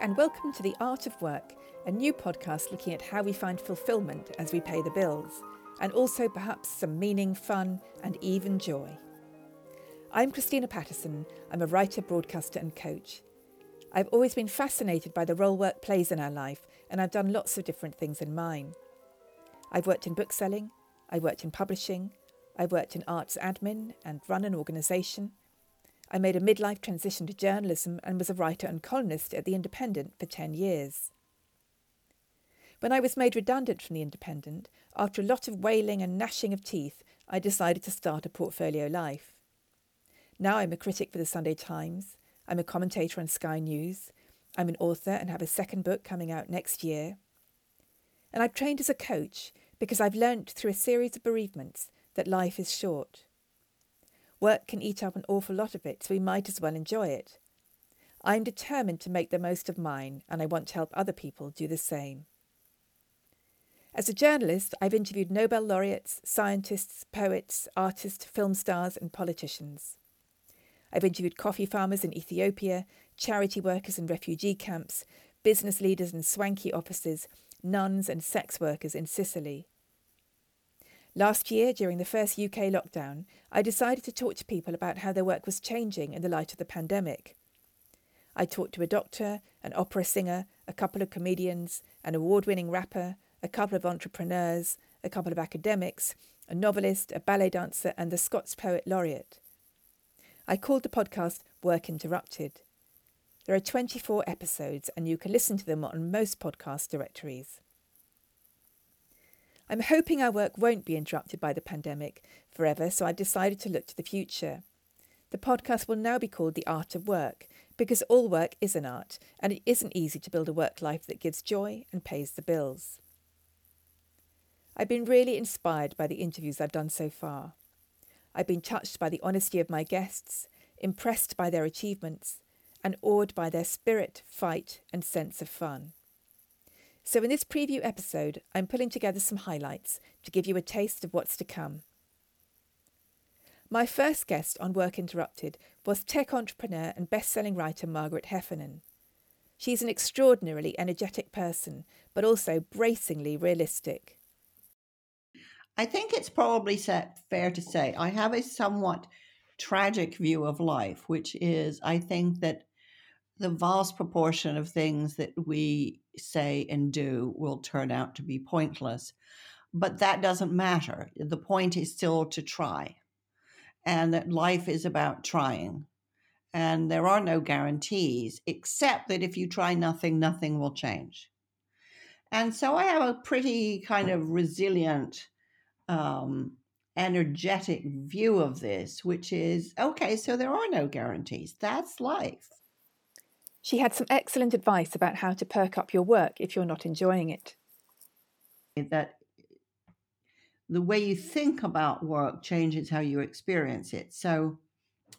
and welcome to The Art of Work, a new podcast looking at how we find fulfillment as we pay the bills, and also perhaps some meaning, fun, and even joy. I'm Christina Patterson. I'm a writer, broadcaster, and coach. I've always been fascinated by the role work plays in our life, and I've done lots of different things in mine. I've worked in bookselling, I worked in publishing, I've worked in arts admin and run an organisation. I made a midlife transition to journalism and was a writer and columnist at The Independent for 10 years. When I was made redundant from The Independent, after a lot of wailing and gnashing of teeth, I decided to start a portfolio life. Now I'm a critic for the Sunday Times, I'm a commentator on Sky News, I'm an author and have a second book coming out next year. And I've trained as a coach because I've learnt through a series of bereavements that life is short. Work can eat up an awful lot of it, so we might as well enjoy it. I'm determined to make the most of mine, and I want to help other people do the same. As a journalist, I've interviewed Nobel laureates, scientists, poets, artists, film stars, and politicians. I've interviewed coffee farmers in Ethiopia, charity workers in refugee camps, business leaders in swanky offices, nuns and sex workers in Sicily. Last year, during the first UK lockdown, I decided to talk to people about how their work was changing in the light of the pandemic. I talked to a doctor, an opera singer, a couple of comedians, an award winning rapper, a couple of entrepreneurs, a couple of academics, a novelist, a ballet dancer, and the Scots Poet Laureate. I called the podcast Work Interrupted. There are 24 episodes, and you can listen to them on most podcast directories. I'm hoping our work won't be interrupted by the pandemic forever, so I've decided to look to the future. The podcast will now be called The Art of Work because all work is an art, and it isn't easy to build a work life that gives joy and pays the bills. I've been really inspired by the interviews I've done so far. I've been touched by the honesty of my guests, impressed by their achievements, and awed by their spirit, fight, and sense of fun. So, in this preview episode, I'm pulling together some highlights to give you a taste of what's to come. My first guest on Work Interrupted was tech entrepreneur and best selling writer Margaret Heffernan. She's an extraordinarily energetic person, but also bracingly realistic. I think it's probably fair to say I have a somewhat tragic view of life, which is I think that the vast proportion of things that we say and do will turn out to be pointless. But that doesn't matter. The point is still to try, and that life is about trying. And there are no guarantees, except that if you try nothing, nothing will change. And so I have a pretty kind of resilient, um, energetic view of this, which is okay, so there are no guarantees. That's life. She had some excellent advice about how to perk up your work if you're not enjoying it. That the way you think about work changes how you experience it. So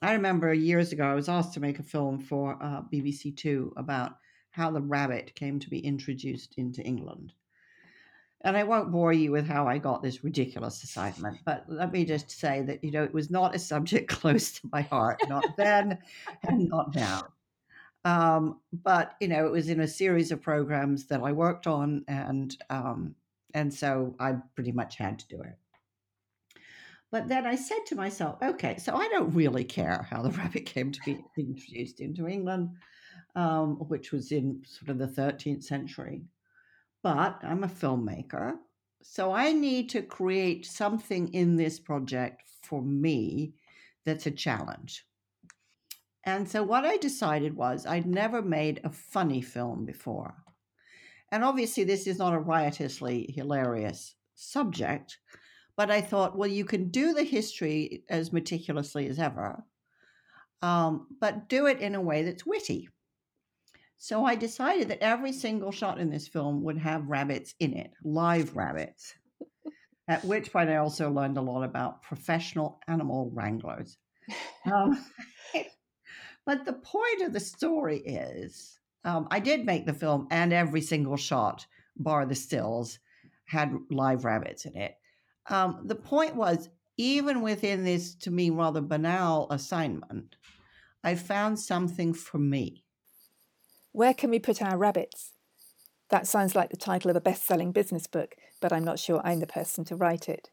I remember years ago, I was asked to make a film for uh, BBC Two about how the rabbit came to be introduced into England. And I won't bore you with how I got this ridiculous assignment, but let me just say that, you know, it was not a subject close to my heart, not then and not now. Um, but you know, it was in a series of programs that I worked on, and um, and so I pretty much had to do it. But then I said to myself, okay, so I don't really care how the rabbit came to be introduced into England, um, which was in sort of the 13th century. But I'm a filmmaker, so I need to create something in this project for me that's a challenge. And so what I decided was I'd never made a funny film before. And obviously, this is not a riotously hilarious subject, but I thought, well, you can do the history as meticulously as ever, um, but do it in a way that's witty. So I decided that every single shot in this film would have rabbits in it, live rabbits. At which point, I also learned a lot about professional animal wranglers. Um, but the point of the story is um, I did make the film, and every single shot, bar the stills, had live rabbits in it. Um, the point was, even within this, to me, rather banal assignment, I found something for me. Where can we put our rabbits? That sounds like the title of a best selling business book, but I'm not sure I'm the person to write it.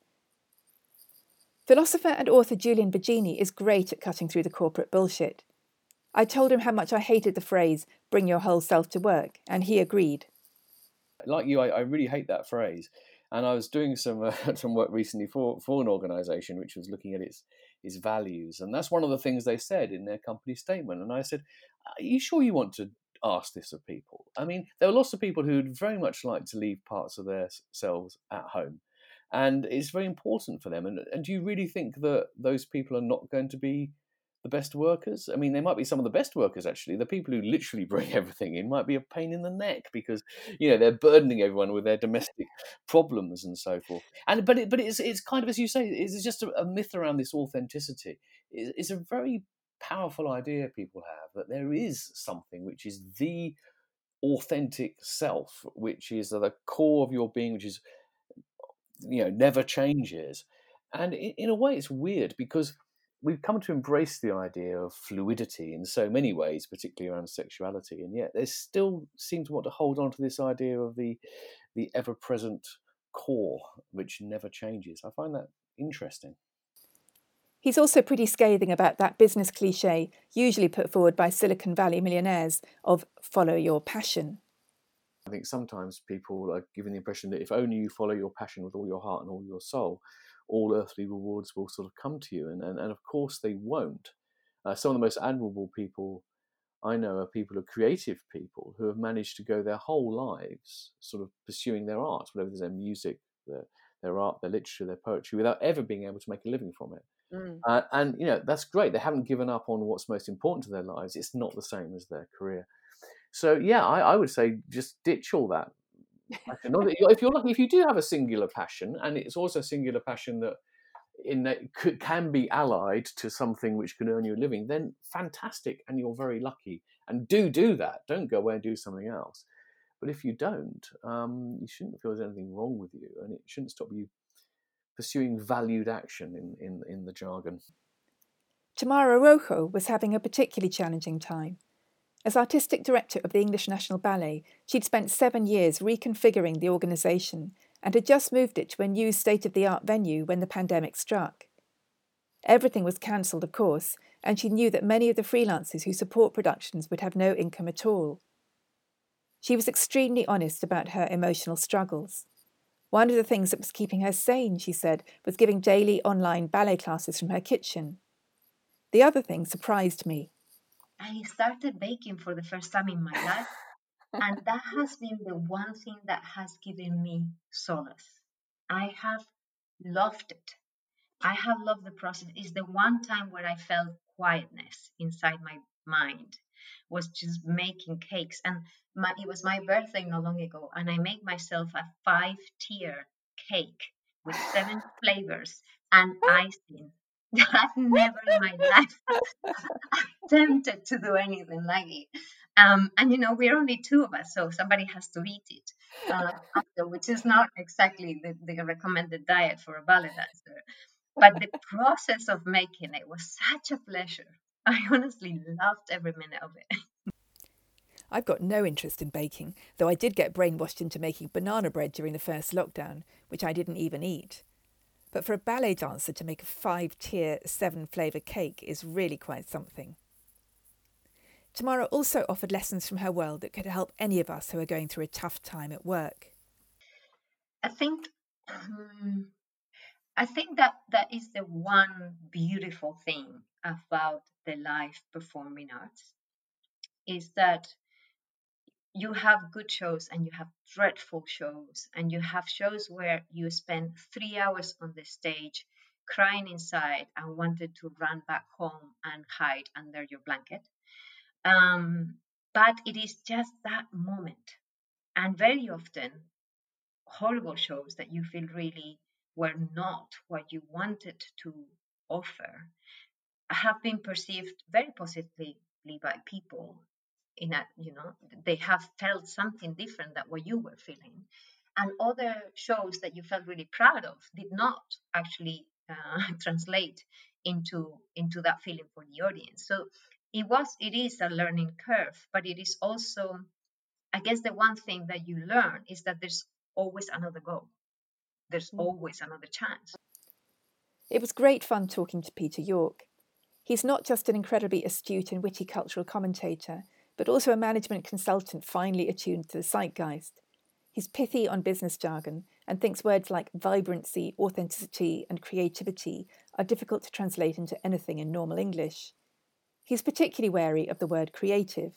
Philosopher and author Julian Baggini is great at cutting through the corporate bullshit. I told him how much I hated the phrase, bring your whole self to work, and he agreed. Like you, I, I really hate that phrase. And I was doing some uh, some work recently for, for an organisation which was looking at its its values, and that's one of the things they said in their company statement. And I said, "Are you sure you want to ask this of people?" I mean, there are lots of people who'd very much like to leave parts of their selves at home, and it's very important for them. And, and do you really think that those people are not going to be the best workers. I mean, they might be some of the best workers actually. The people who literally bring everything in might be a pain in the neck because you know they're burdening everyone with their domestic problems and so forth. And but it, but it's it's kind of as you say, it's just a, a myth around this authenticity. It's, it's a very powerful idea people have that there is something which is the authentic self, which is at the core of your being, which is you know never changes. And in, in a way, it's weird because we've come to embrace the idea of fluidity in so many ways, particularly around sexuality, and yet they still seem to want to hold on to this idea of the the ever present core, which never changes. I find that interesting. He's also pretty scathing about that business cliche, usually put forward by Silicon Valley millionaires, of follow your passion. I think sometimes people are given the impression that if only you follow your passion with all your heart and all your soul, all earthly rewards will sort of come to you. And, and, and of course, they won't. Uh, some of the most admirable people I know are people who are creative people who have managed to go their whole lives sort of pursuing their art, whatever their music, their, their art, their literature, their poetry, without ever being able to make a living from it. Mm. Uh, and, you know, that's great. They haven't given up on what's most important to their lives. It's not the same as their career. So, yeah, I, I would say just ditch all that if you're lucky, if you do have a singular passion, and it's also a singular passion that in that can be allied to something which can earn you a living, then fantastic, and you're very lucky. And do do that. Don't go away and do something else. But if you don't, um, you shouldn't feel there's anything wrong with you, and it shouldn't stop you pursuing valued action in, in, in the jargon. Tamara Rojo was having a particularly challenging time. As artistic director of the English National Ballet, she'd spent seven years reconfiguring the organisation and had just moved it to a new state of the art venue when the pandemic struck. Everything was cancelled, of course, and she knew that many of the freelancers who support productions would have no income at all. She was extremely honest about her emotional struggles. One of the things that was keeping her sane, she said, was giving daily online ballet classes from her kitchen. The other thing surprised me. I started baking for the first time in my life. and that has been the one thing that has given me solace. I have loved it. I have loved the process. It's the one time where I felt quietness inside my mind was just making cakes and my, it was my birthday not long ago and i made myself a five tier cake with seven flavors and icing I've never in my life attempted to do anything like it. Um, and you know, we're only two of us, so somebody has to eat it uh, which is not exactly the, the recommended diet for a ballet dancer. But the process of making it was such a pleasure. I honestly loved every minute of it. I've got no interest in baking, though I did get brainwashed into making banana bread during the first lockdown, which I didn't even eat. But for a ballet dancer to make a five tier, seven flavour cake is really quite something. Tamara also offered lessons from her world that could help any of us who are going through a tough time at work. I think um, I think that that is the one beautiful thing about the live performing arts is that you have good shows and you have dreadful shows and you have shows where you spend three hours on the stage crying inside and wanted to run back home and hide under your blanket. Um, but it is just that moment. And very often horrible shows that you feel really were not what you wanted to offer have been perceived very positively by people in a you know they have felt something different than what you were feeling and other shows that you felt really proud of did not actually uh, translate into into that feeling for the audience so it was it is a learning curve, but it is also, I guess, the one thing that you learn is that there's always another go. There's Mm. always another chance. It was great fun talking to Peter York. He's not just an incredibly astute and witty cultural commentator, but also a management consultant finely attuned to the zeitgeist. He's pithy on business jargon and thinks words like vibrancy, authenticity, and creativity are difficult to translate into anything in normal English. He's particularly wary of the word creative.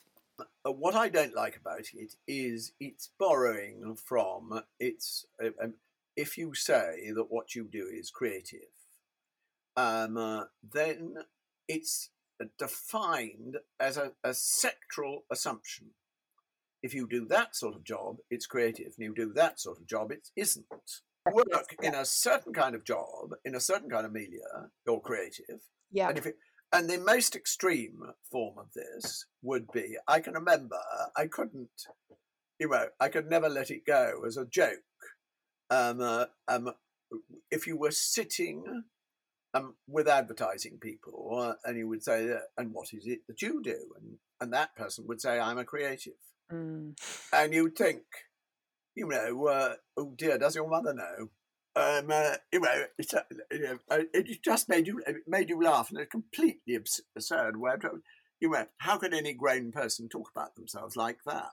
What I don't like about it is it's borrowing from it's. Uh, um, if you say that what you do is creative, um, uh, then it's defined as a, a sectoral assumption. If you do that sort of job, it's creative. And you do that sort of job, it isn't. Work in a certain kind of job, in a certain kind of milieu, you're creative. Yeah. And if it, and the most extreme form of this would be I can remember I couldn't, you know, I could never let it go as a joke. Um, uh, um, if you were sitting um, with advertising people uh, and you would say, and what is it that you do? And, and that person would say, I'm a creative. Mm. And you'd think, you know, uh, oh dear, does your mother know? Um, uh, you know, it's, uh, you know, uh, it just made you it made you laugh in a completely abs- absurd way. You went, how can any grown person talk about themselves like that?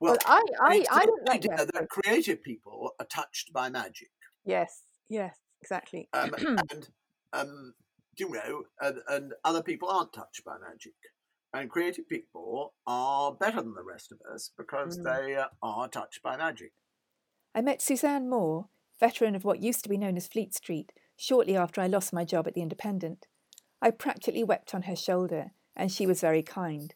Well, I, I, I don't like that. that creative people are touched by magic, Yes, yes, exactly. um, and um, do you know, and, and other people aren't touched by magic. And creative people are better than the rest of us because Mm. they uh, are touched by magic. I met Suzanne Moore, veteran of what used to be known as Fleet Street, shortly after I lost my job at The Independent. I practically wept on her shoulder, and she was very kind.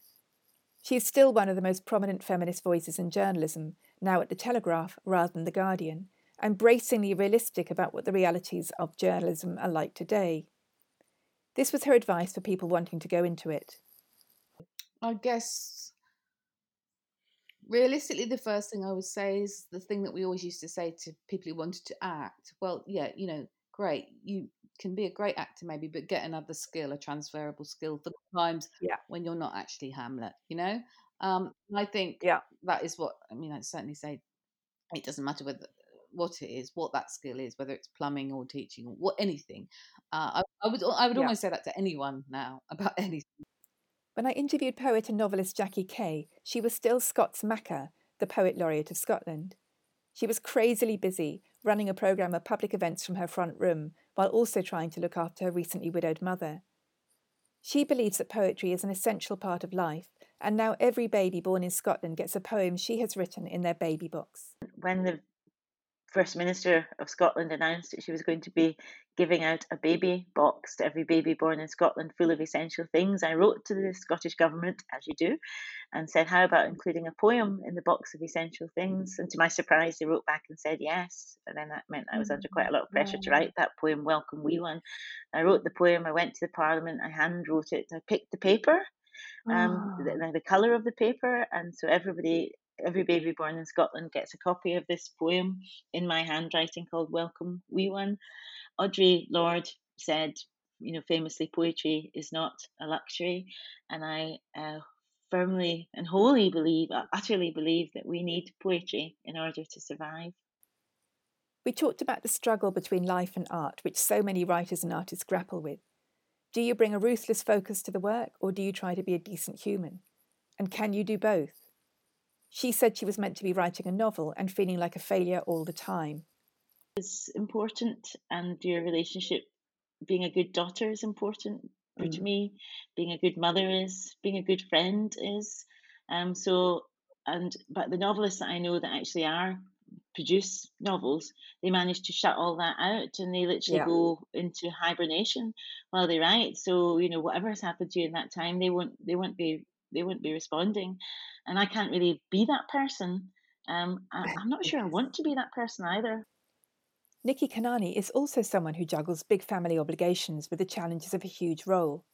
She is still one of the most prominent feminist voices in journalism, now at The Telegraph rather than The Guardian, and bracingly realistic about what the realities of journalism are like today. This was her advice for people wanting to go into it. I guess realistically, the first thing I would say is the thing that we always used to say to people who wanted to act. Well, yeah, you know, great, you can be a great actor maybe, but get another skill, a transferable skill for the times Yeah. when you're not actually Hamlet. You know, um, I think Yeah. that is what I mean. I'd certainly say it doesn't matter whether what it is, what that skill is, whether it's plumbing or teaching or what anything. Uh, I, I would I would Yeah. almost say that to anyone now about anything. When I interviewed poet and novelist Jackie Kay, she was still Scots Makar, the Poet Laureate of Scotland. She was crazily busy running a programme of public events from her front room while also trying to look after her recently widowed mother. She believes that poetry is an essential part of life, and now every baby born in Scotland gets a poem she has written in their baby box. when the First Minister of Scotland announced that she was going to be giving out a baby box to every baby born in Scotland full of essential things, I wrote to the Scottish Government, as you do, and said, How about including a poem in the box of essential things? And to my surprise, they wrote back and said yes. And then that meant I was under quite a lot of pressure to write that poem, Welcome Wee One. I wrote the poem, I went to the Parliament, I hand wrote it, I picked the paper um, the, the colour of the paper, and so everybody, every baby born in Scotland gets a copy of this poem in my handwriting called "Welcome, Wee One." Audre Lorde said, you know, famously, poetry is not a luxury, and I uh, firmly and wholly believe, uh, utterly believe, that we need poetry in order to survive. We talked about the struggle between life and art, which so many writers and artists grapple with. Do you bring a ruthless focus to the work, or do you try to be a decent human? And can you do both? She said she was meant to be writing a novel and feeling like a failure all the time. is important and your relationship being a good daughter is important for to Mm. me being a good mother is being a good friend is um so and but the novelists that i know that actually are produce novels they manage to shut all that out and they literally Yeah. go into hibernation while they write so you know whatever has happened during that time they won't they won't be they won't be responding and i can't really be that person um I, i'm not sure i want to be that person either Nikki Kanani is also someone who juggles big family obligations with the challenges of a huge role.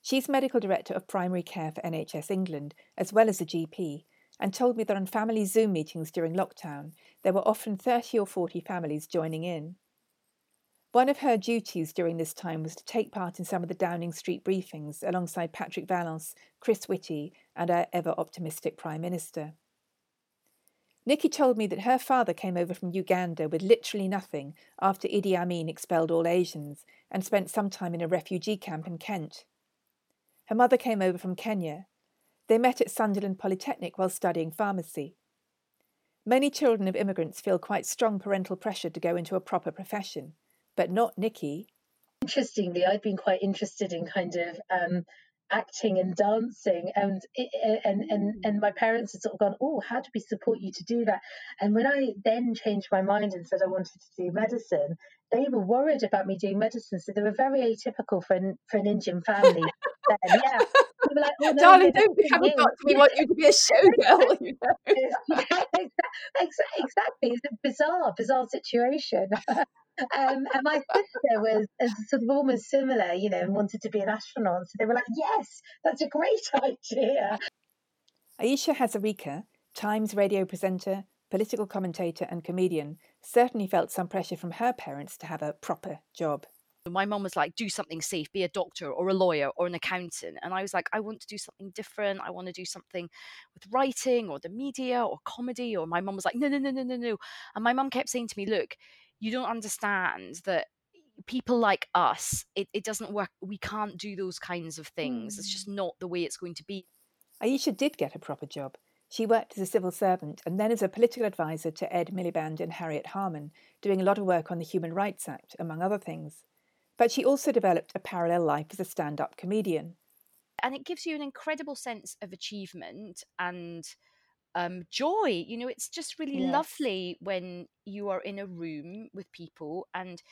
She's medical director of primary care for NHS England, as well as a GP, and told me that on family Zoom meetings during lockdown, there were often 30 or 40 families joining in. One of her duties during this time was to take part in some of the Downing Street briefings alongside Patrick Vallance, Chris Whitty, and our ever optimistic Prime Minister. Nikki told me that her father came over from Uganda with literally nothing after Idi Amin expelled all Asians and spent some time in a refugee camp in Kent. Her mother came over from Kenya. They met at Sunderland Polytechnic while studying pharmacy. Many children of immigrants feel quite strong parental pressure to go into a proper profession, but not Nikki. Interestingly, I'd been quite interested in kind of um, acting and dancing and and and and my parents had sort of gone oh how do we support you to do that and when i then changed my mind and said i wanted to do medicine they were worried about me doing medicine so they were very atypical for an, for an indian family then, yeah like, oh, no, Darling, don't be having got we want you to be a showgirl. You know? exactly. It's a bizarre, bizarre situation. Um, and my sister was sort of almost similar, you know, and wanted to be an astronaut. So they were like, yes, that's a great idea. Ayesha Hazarika, Times radio presenter, political commentator, and comedian, certainly felt some pressure from her parents to have a proper job. My mum was like, do something safe, be a doctor or a lawyer or an accountant. And I was like, I want to do something different. I want to do something with writing or the media or comedy. Or my mum was like, no, no, no, no, no, no. And my mum kept saying to me, look, you don't understand that people like us it, it doesn't work we can't do those kinds of things. Mm. it's just not the way it's going to be. Ayesha did get a proper job. She worked as a civil servant and then as a political advisor to ed miliband and harriet harman doing a lot of work on the human rights act among other things. But she also developed a parallel life as a stand-up comedian. And it gives you an incredible sense of achievement and um, joy. You know, it's just really yes. lovely when you are in a room with people and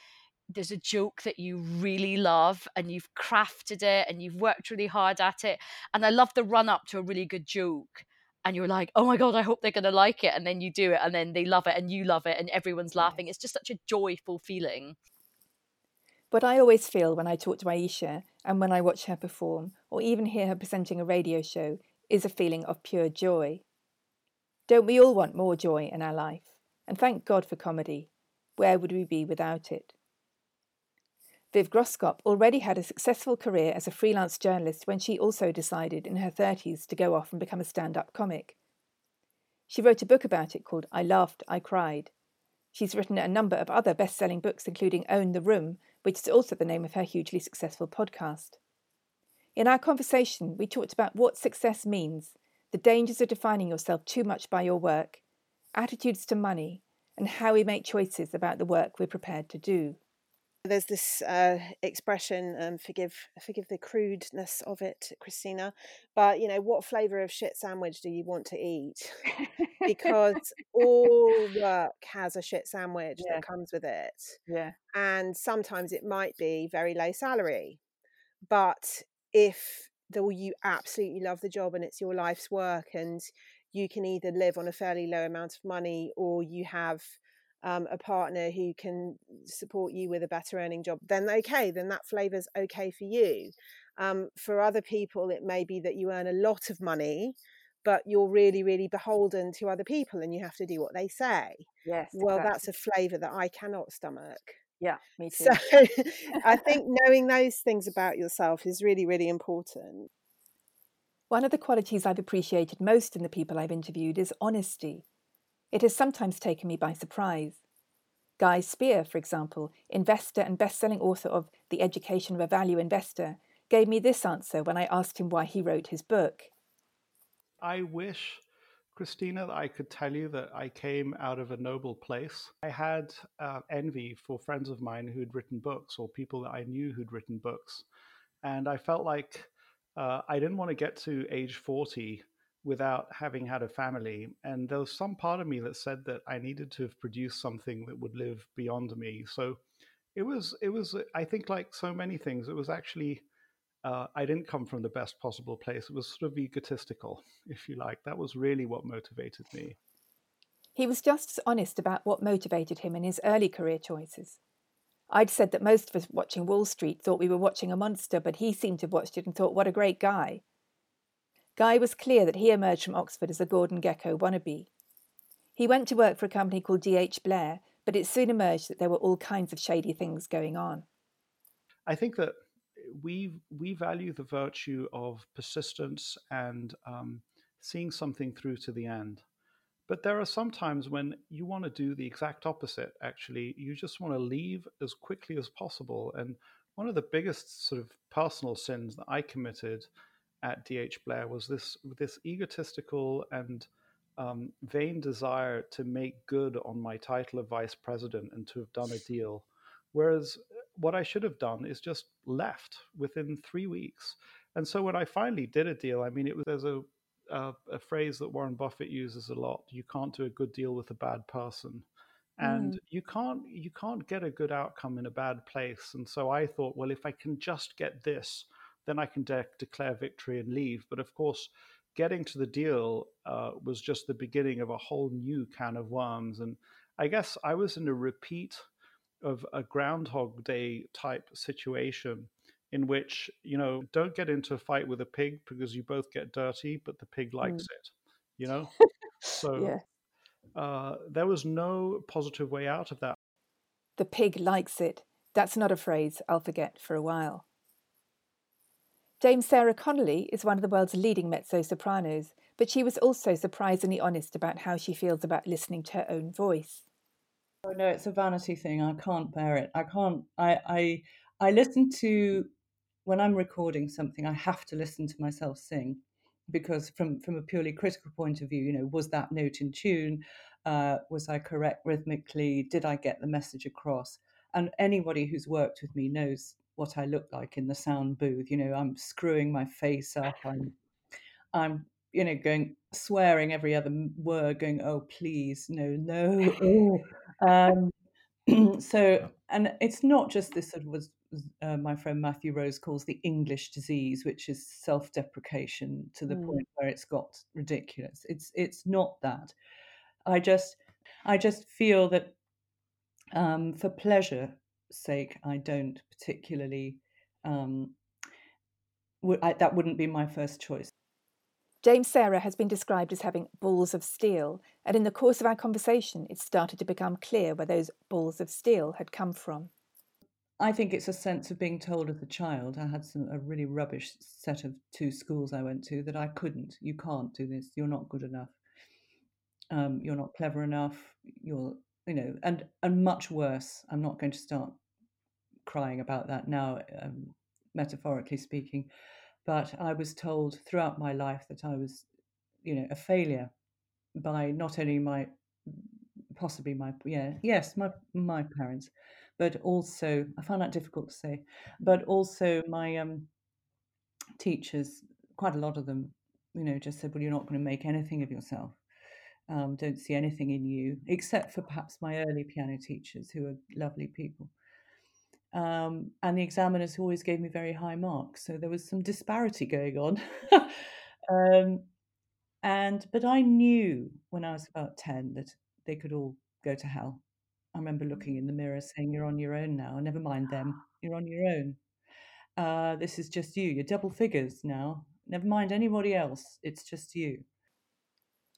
there's a joke that you really love and you've crafted it and you've worked really hard at it. And I love the run up to a really good joke. And you're like, oh my God, I hope they're going to like it. And then you do it and then they love it and you love it and everyone's laughing. It's just such a joyful feeling. What I always feel when I talk to Ayesha and when I watch her perform or even hear her presenting a radio show is a feeling of pure joy. Don't we all want more joy in our life? And thank God for comedy. Where would we be without it? Viv Groskop already had a successful career as a freelance journalist when she also decided in her 30s to go off and become a stand up comic. She wrote a book about it called I Laughed, I Cried. She's written a number of other best selling books, including Own the Room, which is also the name of her hugely successful podcast. In our conversation, we talked about what success means the dangers of defining yourself too much by your work, attitudes to money, and how we make choices about the work we're prepared to do. There's this uh, expression, um, forgive forgive the crudeness of it, Christina, but you know, what flavour of shit sandwich do you want to eat? because all work has a shit sandwich yeah. that comes with it. Yeah. And sometimes it might be very low salary. But if though you absolutely love the job and it's your life's work and you can either live on a fairly low amount of money or you have um, a partner who can support you with a better earning job, then okay, then that flavor's okay for you. Um, for other people, it may be that you earn a lot of money, but you're really, really beholden to other people and you have to do what they say. Yes. Well, exactly. that's a flavor that I cannot stomach. Yeah, me too. So I think knowing those things about yourself is really, really important. One of the qualities I've appreciated most in the people I've interviewed is honesty. It has sometimes taken me by surprise. Guy Spier, for example, investor and best selling author of The Education of a Value Investor, gave me this answer when I asked him why he wrote his book. I wish Christina, I could tell you that I came out of a noble place. I had uh, envy for friends of mine who'd written books or people that I knew who'd written books. And I felt like uh, I didn't want to get to age 40 without having had a family. And there was some part of me that said that I needed to have produced something that would live beyond me. So it was, it was, I think, like so many things, it was actually uh, I didn't come from the best possible place. It was sort of egotistical, if you like. That was really what motivated me. He was just as honest about what motivated him in his early career choices. I'd said that most of us watching Wall Street thought we were watching a monster, but he seemed to have watched it and thought, what a great guy. Guy was clear that he emerged from Oxford as a Gordon Gekko wannabe. He went to work for a company called D.H. Blair, but it soon emerged that there were all kinds of shady things going on. I think that we we value the virtue of persistence and um, seeing something through to the end. But there are some times when you want to do the exact opposite. Actually, you just want to leave as quickly as possible. And one of the biggest sort of personal sins that I committed at DH Blair was this this egotistical and um, vain desire to make good on my title of vice president and to have done a deal. Whereas what I should have done is just left within three weeks. And so when I finally did a deal, I mean, it was there's a a, a phrase that Warren Buffett uses a lot: "You can't do a good deal with a bad person." and mm. you can't you can't get a good outcome in a bad place and so i thought well if i can just get this then i can de- declare victory and leave but of course getting to the deal uh, was just the beginning of a whole new can of worms. And I guess I was in a repeat of a Groundhog Day type situation in which, you know, don't get into a fight with a pig because you both get dirty, but the pig likes mm. it, you know? so yeah. uh, there was no positive way out of that. The pig likes it. That's not a phrase I'll forget for a while. Dame Sarah Connolly is one of the world's leading mezzo sopranos, but she was also surprisingly honest about how she feels about listening to her own voice. Oh no, it's a vanity thing. I can't bear it. I can't. I I I listen to when I'm recording something. I have to listen to myself sing because from from a purely critical point of view, you know, was that note in tune? Uh, was I correct rhythmically? Did I get the message across? And anybody who's worked with me knows what I look like in the sound booth. You know, I'm screwing my face up. I'm, I'm, you know, going swearing every other word, going, "Oh, please, no, no." oh. Um, so, and it's not just this sort of was uh, my friend Matthew Rose calls the English disease, which is self-deprecation to the mm. point where it's got ridiculous. It's it's not that. I just I just feel that um, for pleasure sake, I don't particularly. Um, w- I, that wouldn't be my first choice. Dame Sarah has been described as having balls of steel, and in the course of our conversation, it started to become clear where those balls of steel had come from. I think it's a sense of being told as a child. I had some a really rubbish set of two schools I went to that I couldn't. You can't do this. You're not good enough. Um, you're not clever enough. You're you know, and and much worse. I'm not going to start crying about that now, um, metaphorically speaking, but I was told throughout my life that I was, you know, a failure by not only my possibly my yeah yes my my parents but also i found that difficult to say but also my um teachers quite a lot of them you know just said well you're not going to make anything of yourself um, don't see anything in you, except for perhaps my early piano teachers who are lovely people. Um, and the examiners who always gave me very high marks, so there was some disparity going on. um, and but I knew when I was about ten that they could all go to hell. I remember looking in the mirror, saying, "You're on your own now. Never mind them. You're on your own. Uh, this is just you. You're double figures now. Never mind anybody else. It's just you."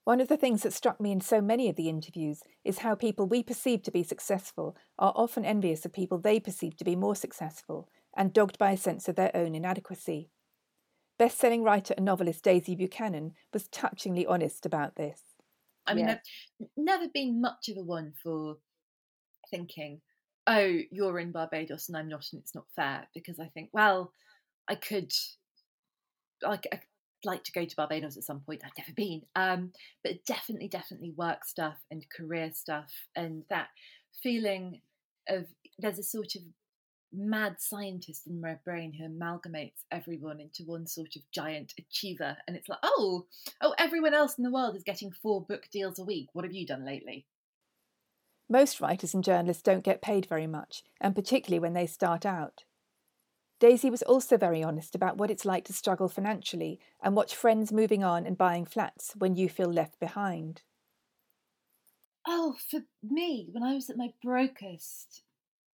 One of the things that struck me in so many of the interviews is how people we perceive to be successful are often envious of people they perceive to be more successful and dogged by a sense of their own inadequacy. Best selling writer and novelist Daisy Buchanan was touchingly honest about this. I mean, yeah. I've never been much of a one for thinking, oh, you're in Barbados and I'm not, and it's not fair, because I think, well, I could, like, I like to go to Barbados at some point. I've never been, um, but definitely, definitely work stuff and career stuff, and that feeling of there's a sort of mad scientist in my brain who amalgamates everyone into one sort of giant achiever, and it's like, oh, oh, everyone else in the world is getting four book deals a week. What have you done lately? Most writers and journalists don't get paid very much, and particularly when they start out. Daisy was also very honest about what it's like to struggle financially and watch friends moving on and buying flats when you feel left behind. Oh, for me, when I was at my brokest,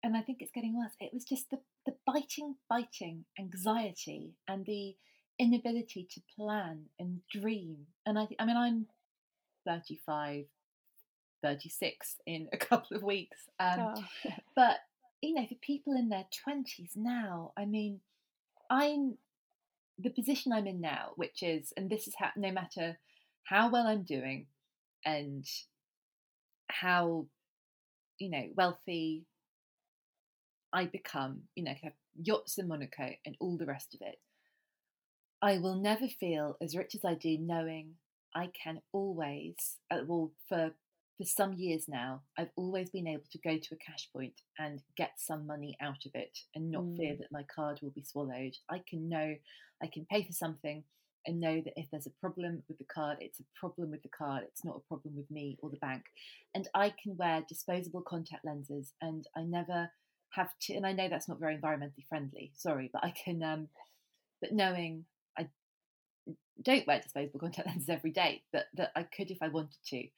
and I think it's getting worse, it was just the, the biting, biting anxiety and the inability to plan and dream. And I, I mean, I'm 35, 36 in a couple of weeks. Um, Oh. but you know, for people in their 20s now, I mean, I'm the position I'm in now, which is, and this is how, no matter how well I'm doing and how, you know, wealthy I become, you know, have yachts in Monaco and all the rest of it, I will never feel as rich as I do knowing I can always, uh, well, for for some years now, I've always been able to go to a cash point and get some money out of it and not fear Mm. that my card will be swallowed. I can know I can pay for something and know that if there's a problem with the card, it's a problem with the card. It's not a problem with me or the bank. And I can wear disposable contact lenses and I never have to, and I know that's not very environmentally friendly, sorry, but I can, um, but knowing I don't wear disposable contact lenses every day, but that I could if I wanted to,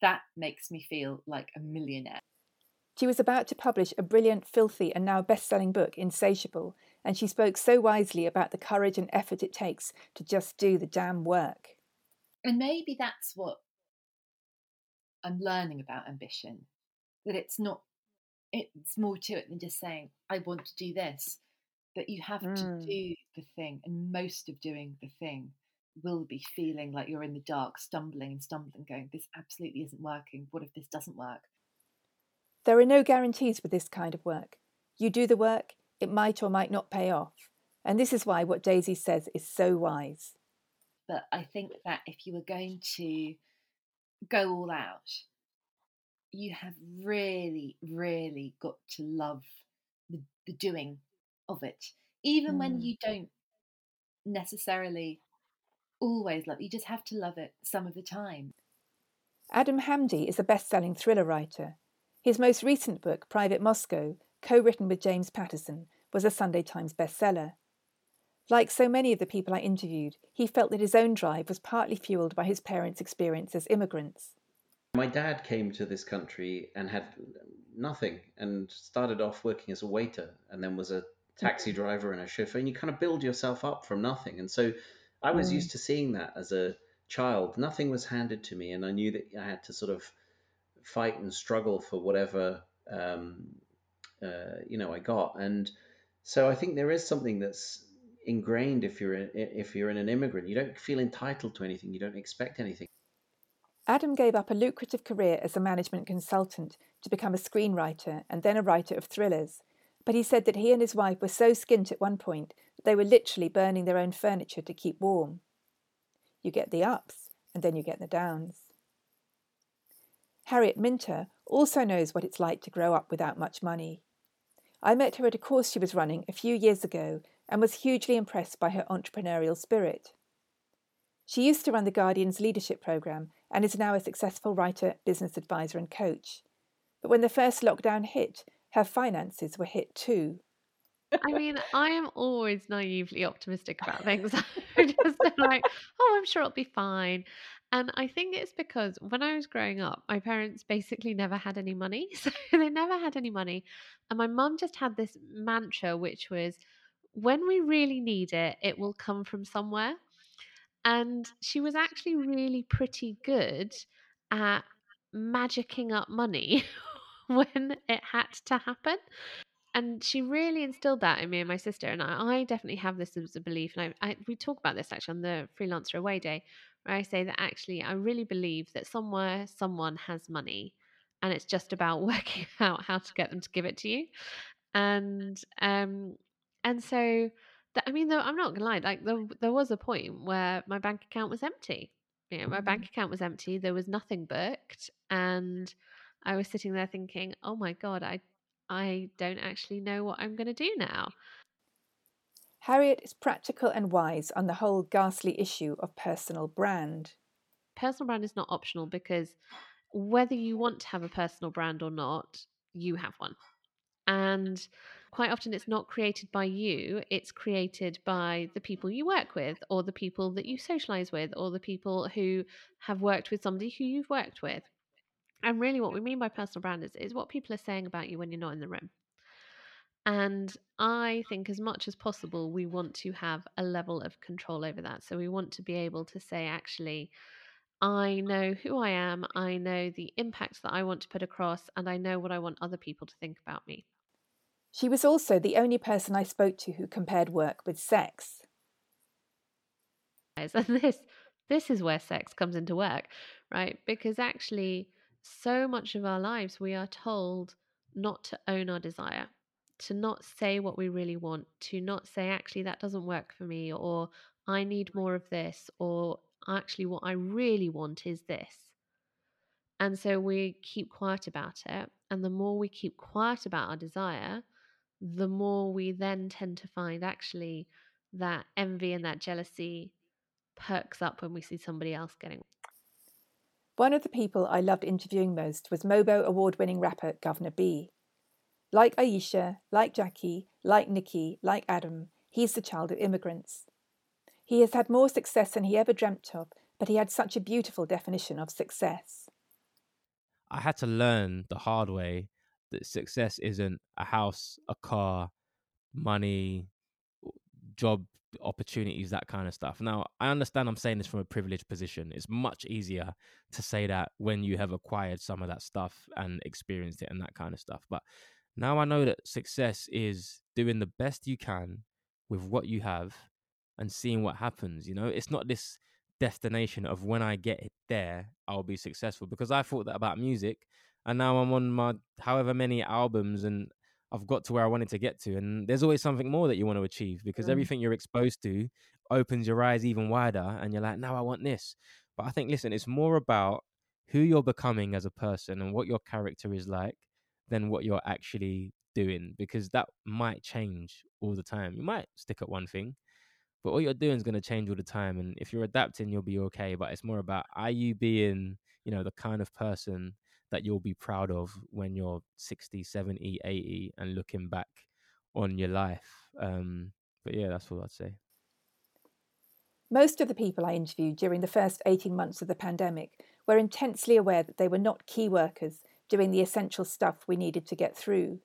that makes me feel like a millionaire. She was about to publish a brilliant, filthy, and now best selling book, Insatiable, and she spoke so wisely about the courage and effort it takes to just do the damn work. And maybe that's what I'm learning about ambition that it's not, it's more to it than just saying, I want to do this. that you have to Mm. do the thing, and most of doing the thing will be feeling like you're in the dark, stumbling and stumbling, going, This absolutely isn't working. What if this doesn't work? There are no guarantees with this kind of work. You do the work, it might or might not pay off. And this is why what Daisy says is so wise. But I think that if you were going to go all out, you have really, really got to love the, the doing of it. Even when Mm. you don't necessarily always love it, you just have to love it some of the time. Adam Hamdy is a best selling thriller writer. His most recent book, Private Moscow, co written with James Patterson, was a Sunday Times bestseller. Like so many of the people I interviewed, he felt that his own drive was partly fueled by his parents' experience as immigrants. My dad came to this country and had nothing and started off working as a waiter and then was a taxi driver and a chauffeur. And you kind of build yourself up from nothing. And so I was Mm. used to seeing that as a child. Nothing was handed to me, and I knew that I had to sort of fight and struggle for whatever um, uh, you know I got. And so I think there is something that's ingrained if you're in, if you're in an immigrant. You don't feel entitled to anything. You don't expect anything. Adam gave up a lucrative career as a management consultant to become a screenwriter and then a writer of thrillers. But he said that he and his wife were so skint at one point that they were literally burning their own furniture to keep warm. You get the ups and then you get the downs. Harriet Minter also knows what it's like to grow up without much money. I met her at a course she was running a few years ago and was hugely impressed by her entrepreneurial spirit. She used to run the Guardian's leadership program and is now a successful writer, business advisor, and coach. But when the first lockdown hit, her finances were hit too. I mean, I am always naively optimistic about things. I'm just like, oh, I'm sure it'll be fine. And I think it's because when I was growing up, my parents basically never had any money. So they never had any money. And my mum just had this mantra, which was when we really need it, it will come from somewhere. And she was actually really pretty good at magicking up money when it had to happen. And she really instilled that in me and my sister and I, I definitely have this as a belief and I, I we talk about this actually on the freelancer away day where I say that actually I really believe that somewhere someone has money and it's just about working out how to get them to give it to you. And um and so that I mean though I'm not gonna lie like there, there was a point where my bank account was empty. You know my bank account was empty there was nothing booked and I was sitting there thinking oh my god I I don't actually know what I'm going to do now. Harriet is practical and wise on the whole ghastly issue of personal brand. Personal brand is not optional because whether you want to have a personal brand or not, you have one. And quite often it's not created by you, it's created by the people you work with, or the people that you socialize with, or the people who have worked with somebody who you've worked with. And really, what we mean by personal brand is, is what people are saying about you when you're not in the room. And I think, as much as possible, we want to have a level of control over that. So we want to be able to say, actually, I know who I am, I know the impact that I want to put across, and I know what I want other people to think about me. She was also the only person I spoke to who compared work with sex. And this this is where sex comes into work, right? Because actually so much of our lives we are told not to own our desire, to not say what we really want, to not say actually that doesn't work for me or I need more of this or actually what I really want is this. And so we keep quiet about it. And the more we keep quiet about our desire, the more we then tend to find actually that envy and that jealousy perks up when we see somebody else getting. One of the people I loved interviewing most was Mobo award winning rapper Guvna B. Like Ayesha, like Jackie, like Nikki, like Adam, he's the child of immigrants. He has had more success than he ever dreamt of, but he had such a beautiful definition of success. I had to learn the hard way that success isn't a house, a car, money, job opportunities, that kind of stuff. Now, I understand I'm saying this from a privileged position. It's much easier to say that when you have acquired some of that stuff and experienced it and that kind of stuff. But now I know that success is doing the best you can with what you have and seeing what happens. You know, it's not this destination of when I get there, I'll be successful because I thought that about music and now I'm on my however many albums and I've got to where I wanted to get to. And there's always something more that you want to achieve because mm. everything you're exposed to opens your eyes even wider and you're like, now I want this. But I think, listen, it's more about who you're becoming as a person and what your character is like than what you're actually doing because that might change all the time. You might stick at one thing, but what you're doing is going to change all the time. And if you're adapting, you'll be okay. But it's more about are you being, you know, the kind of person that you'll be proud of when you're 60, 70, 80 and looking back on your life. Um, but yeah, that's all I'd say. Most of the people I interviewed during the first 18 months of the pandemic were intensely aware that they were not key workers doing the essential stuff we needed to get through.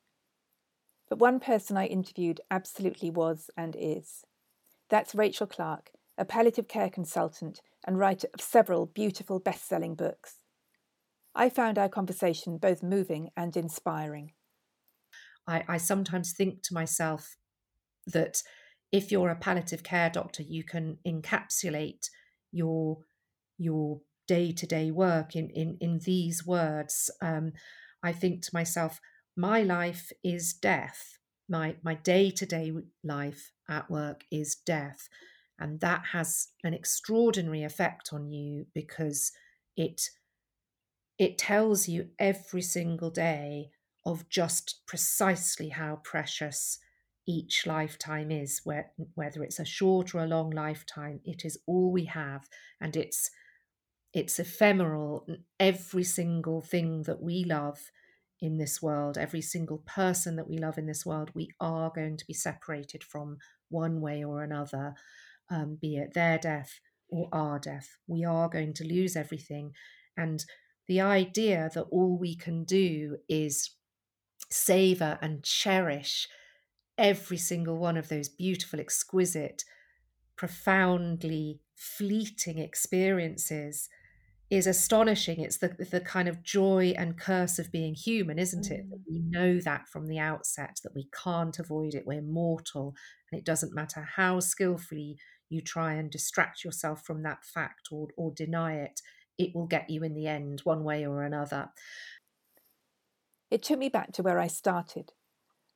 But one person I interviewed absolutely was and is. That's Rachel Clarke, a palliative care consultant and writer of several beautiful best selling books. I found our conversation both moving and inspiring. I, I sometimes think to myself that if you're a palliative care doctor, you can encapsulate your your day to day work in, in, in these words. Um, I think to myself, my life is death. My my day to day life at work is death, and that has an extraordinary effect on you because it it tells you every single day of just precisely how precious each lifetime is where, whether it's a short or a long lifetime it is all we have and it's it's ephemeral every single thing that we love in this world every single person that we love in this world we are going to be separated from one way or another um, be it their death or our death. We are going to lose everything and the idea that all we can do is savor and cherish every single one of those beautiful, exquisite, profoundly fleeting experiences is astonishing. It's the, the kind of joy and curse of being human, isn't it? Mm. We know that from the outset, that we can't avoid it. We're mortal, and it doesn't matter how skillfully you try and distract yourself from that fact or, or deny it it will get you in the end, one way or another. It took me back to where I started.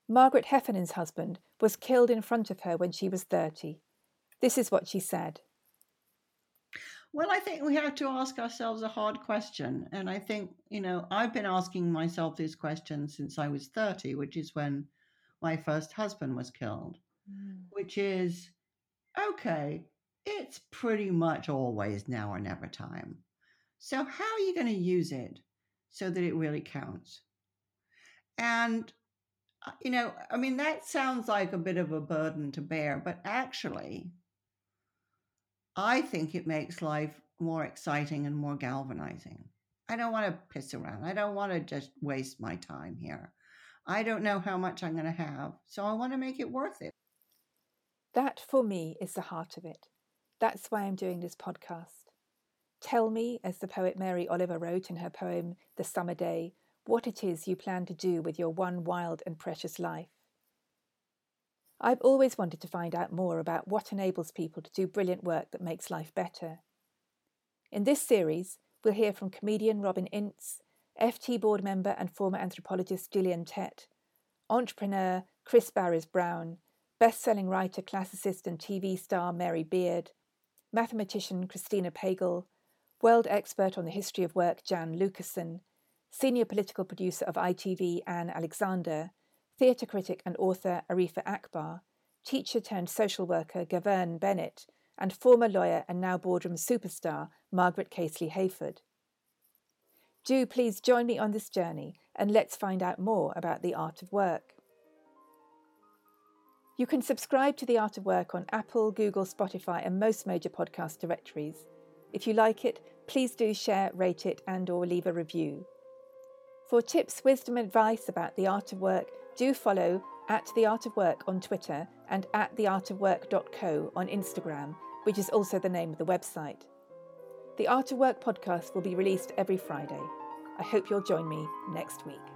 Margaret Heffernan's husband was killed in front of her when she was 30. This is what she said. Well, I think we have to ask ourselves a hard question. And I think, you know, I've been asking myself this question since I was 30, which is when my first husband was killed, mm. which is okay, it's pretty much always now or never time. So, how are you going to use it so that it really counts? And, uh, you know, I mean, that sounds like a bit of a burden to bear, but actually, I think it makes life more exciting and more galvanizing. I don't want to piss around. I don't want to just waste my time here. I don't know how much I'm going to have, so I want to make it worth it. That, for me, is the heart of it. That's why I'm doing this podcast Tell me, as the poet Mary Oliver wrote in her poem The Summer Day, what it is you plan to do with your one wild and precious life. I've always wanted to find out more about what enables people to do brilliant work that makes life better. In this series, we'll hear from comedian Robin Ince, FT board member and former anthropologist Gillian Tett, entrepreneur Chris Barez-Brown, best selling writer, classicist, and TV star Mary Beard, mathematician Christina Pagel, world expert on the history of work Jan Lucassen, senior political producer of ITV Anne Alexander, theatre critic and author Arifa Akbar, teacher turned social worker Gavern Bennett, and former lawyer and now boardroom superstar Margaret Casely Hayford. Do please join me on this journey and let's find out more about the art of work. You can subscribe to The Art of Work on Apple, Google, Spotify, and most major podcast directories. If you like it, please do share, rate it, and or leave a review. For tips, wisdom, advice about the art of work, do follow at The Art of Work on Twitter and at theartofwork.co on Instagram, which is also the name of the website. The Art of Work podcast will be released every Friday. I hope you'll join me next week.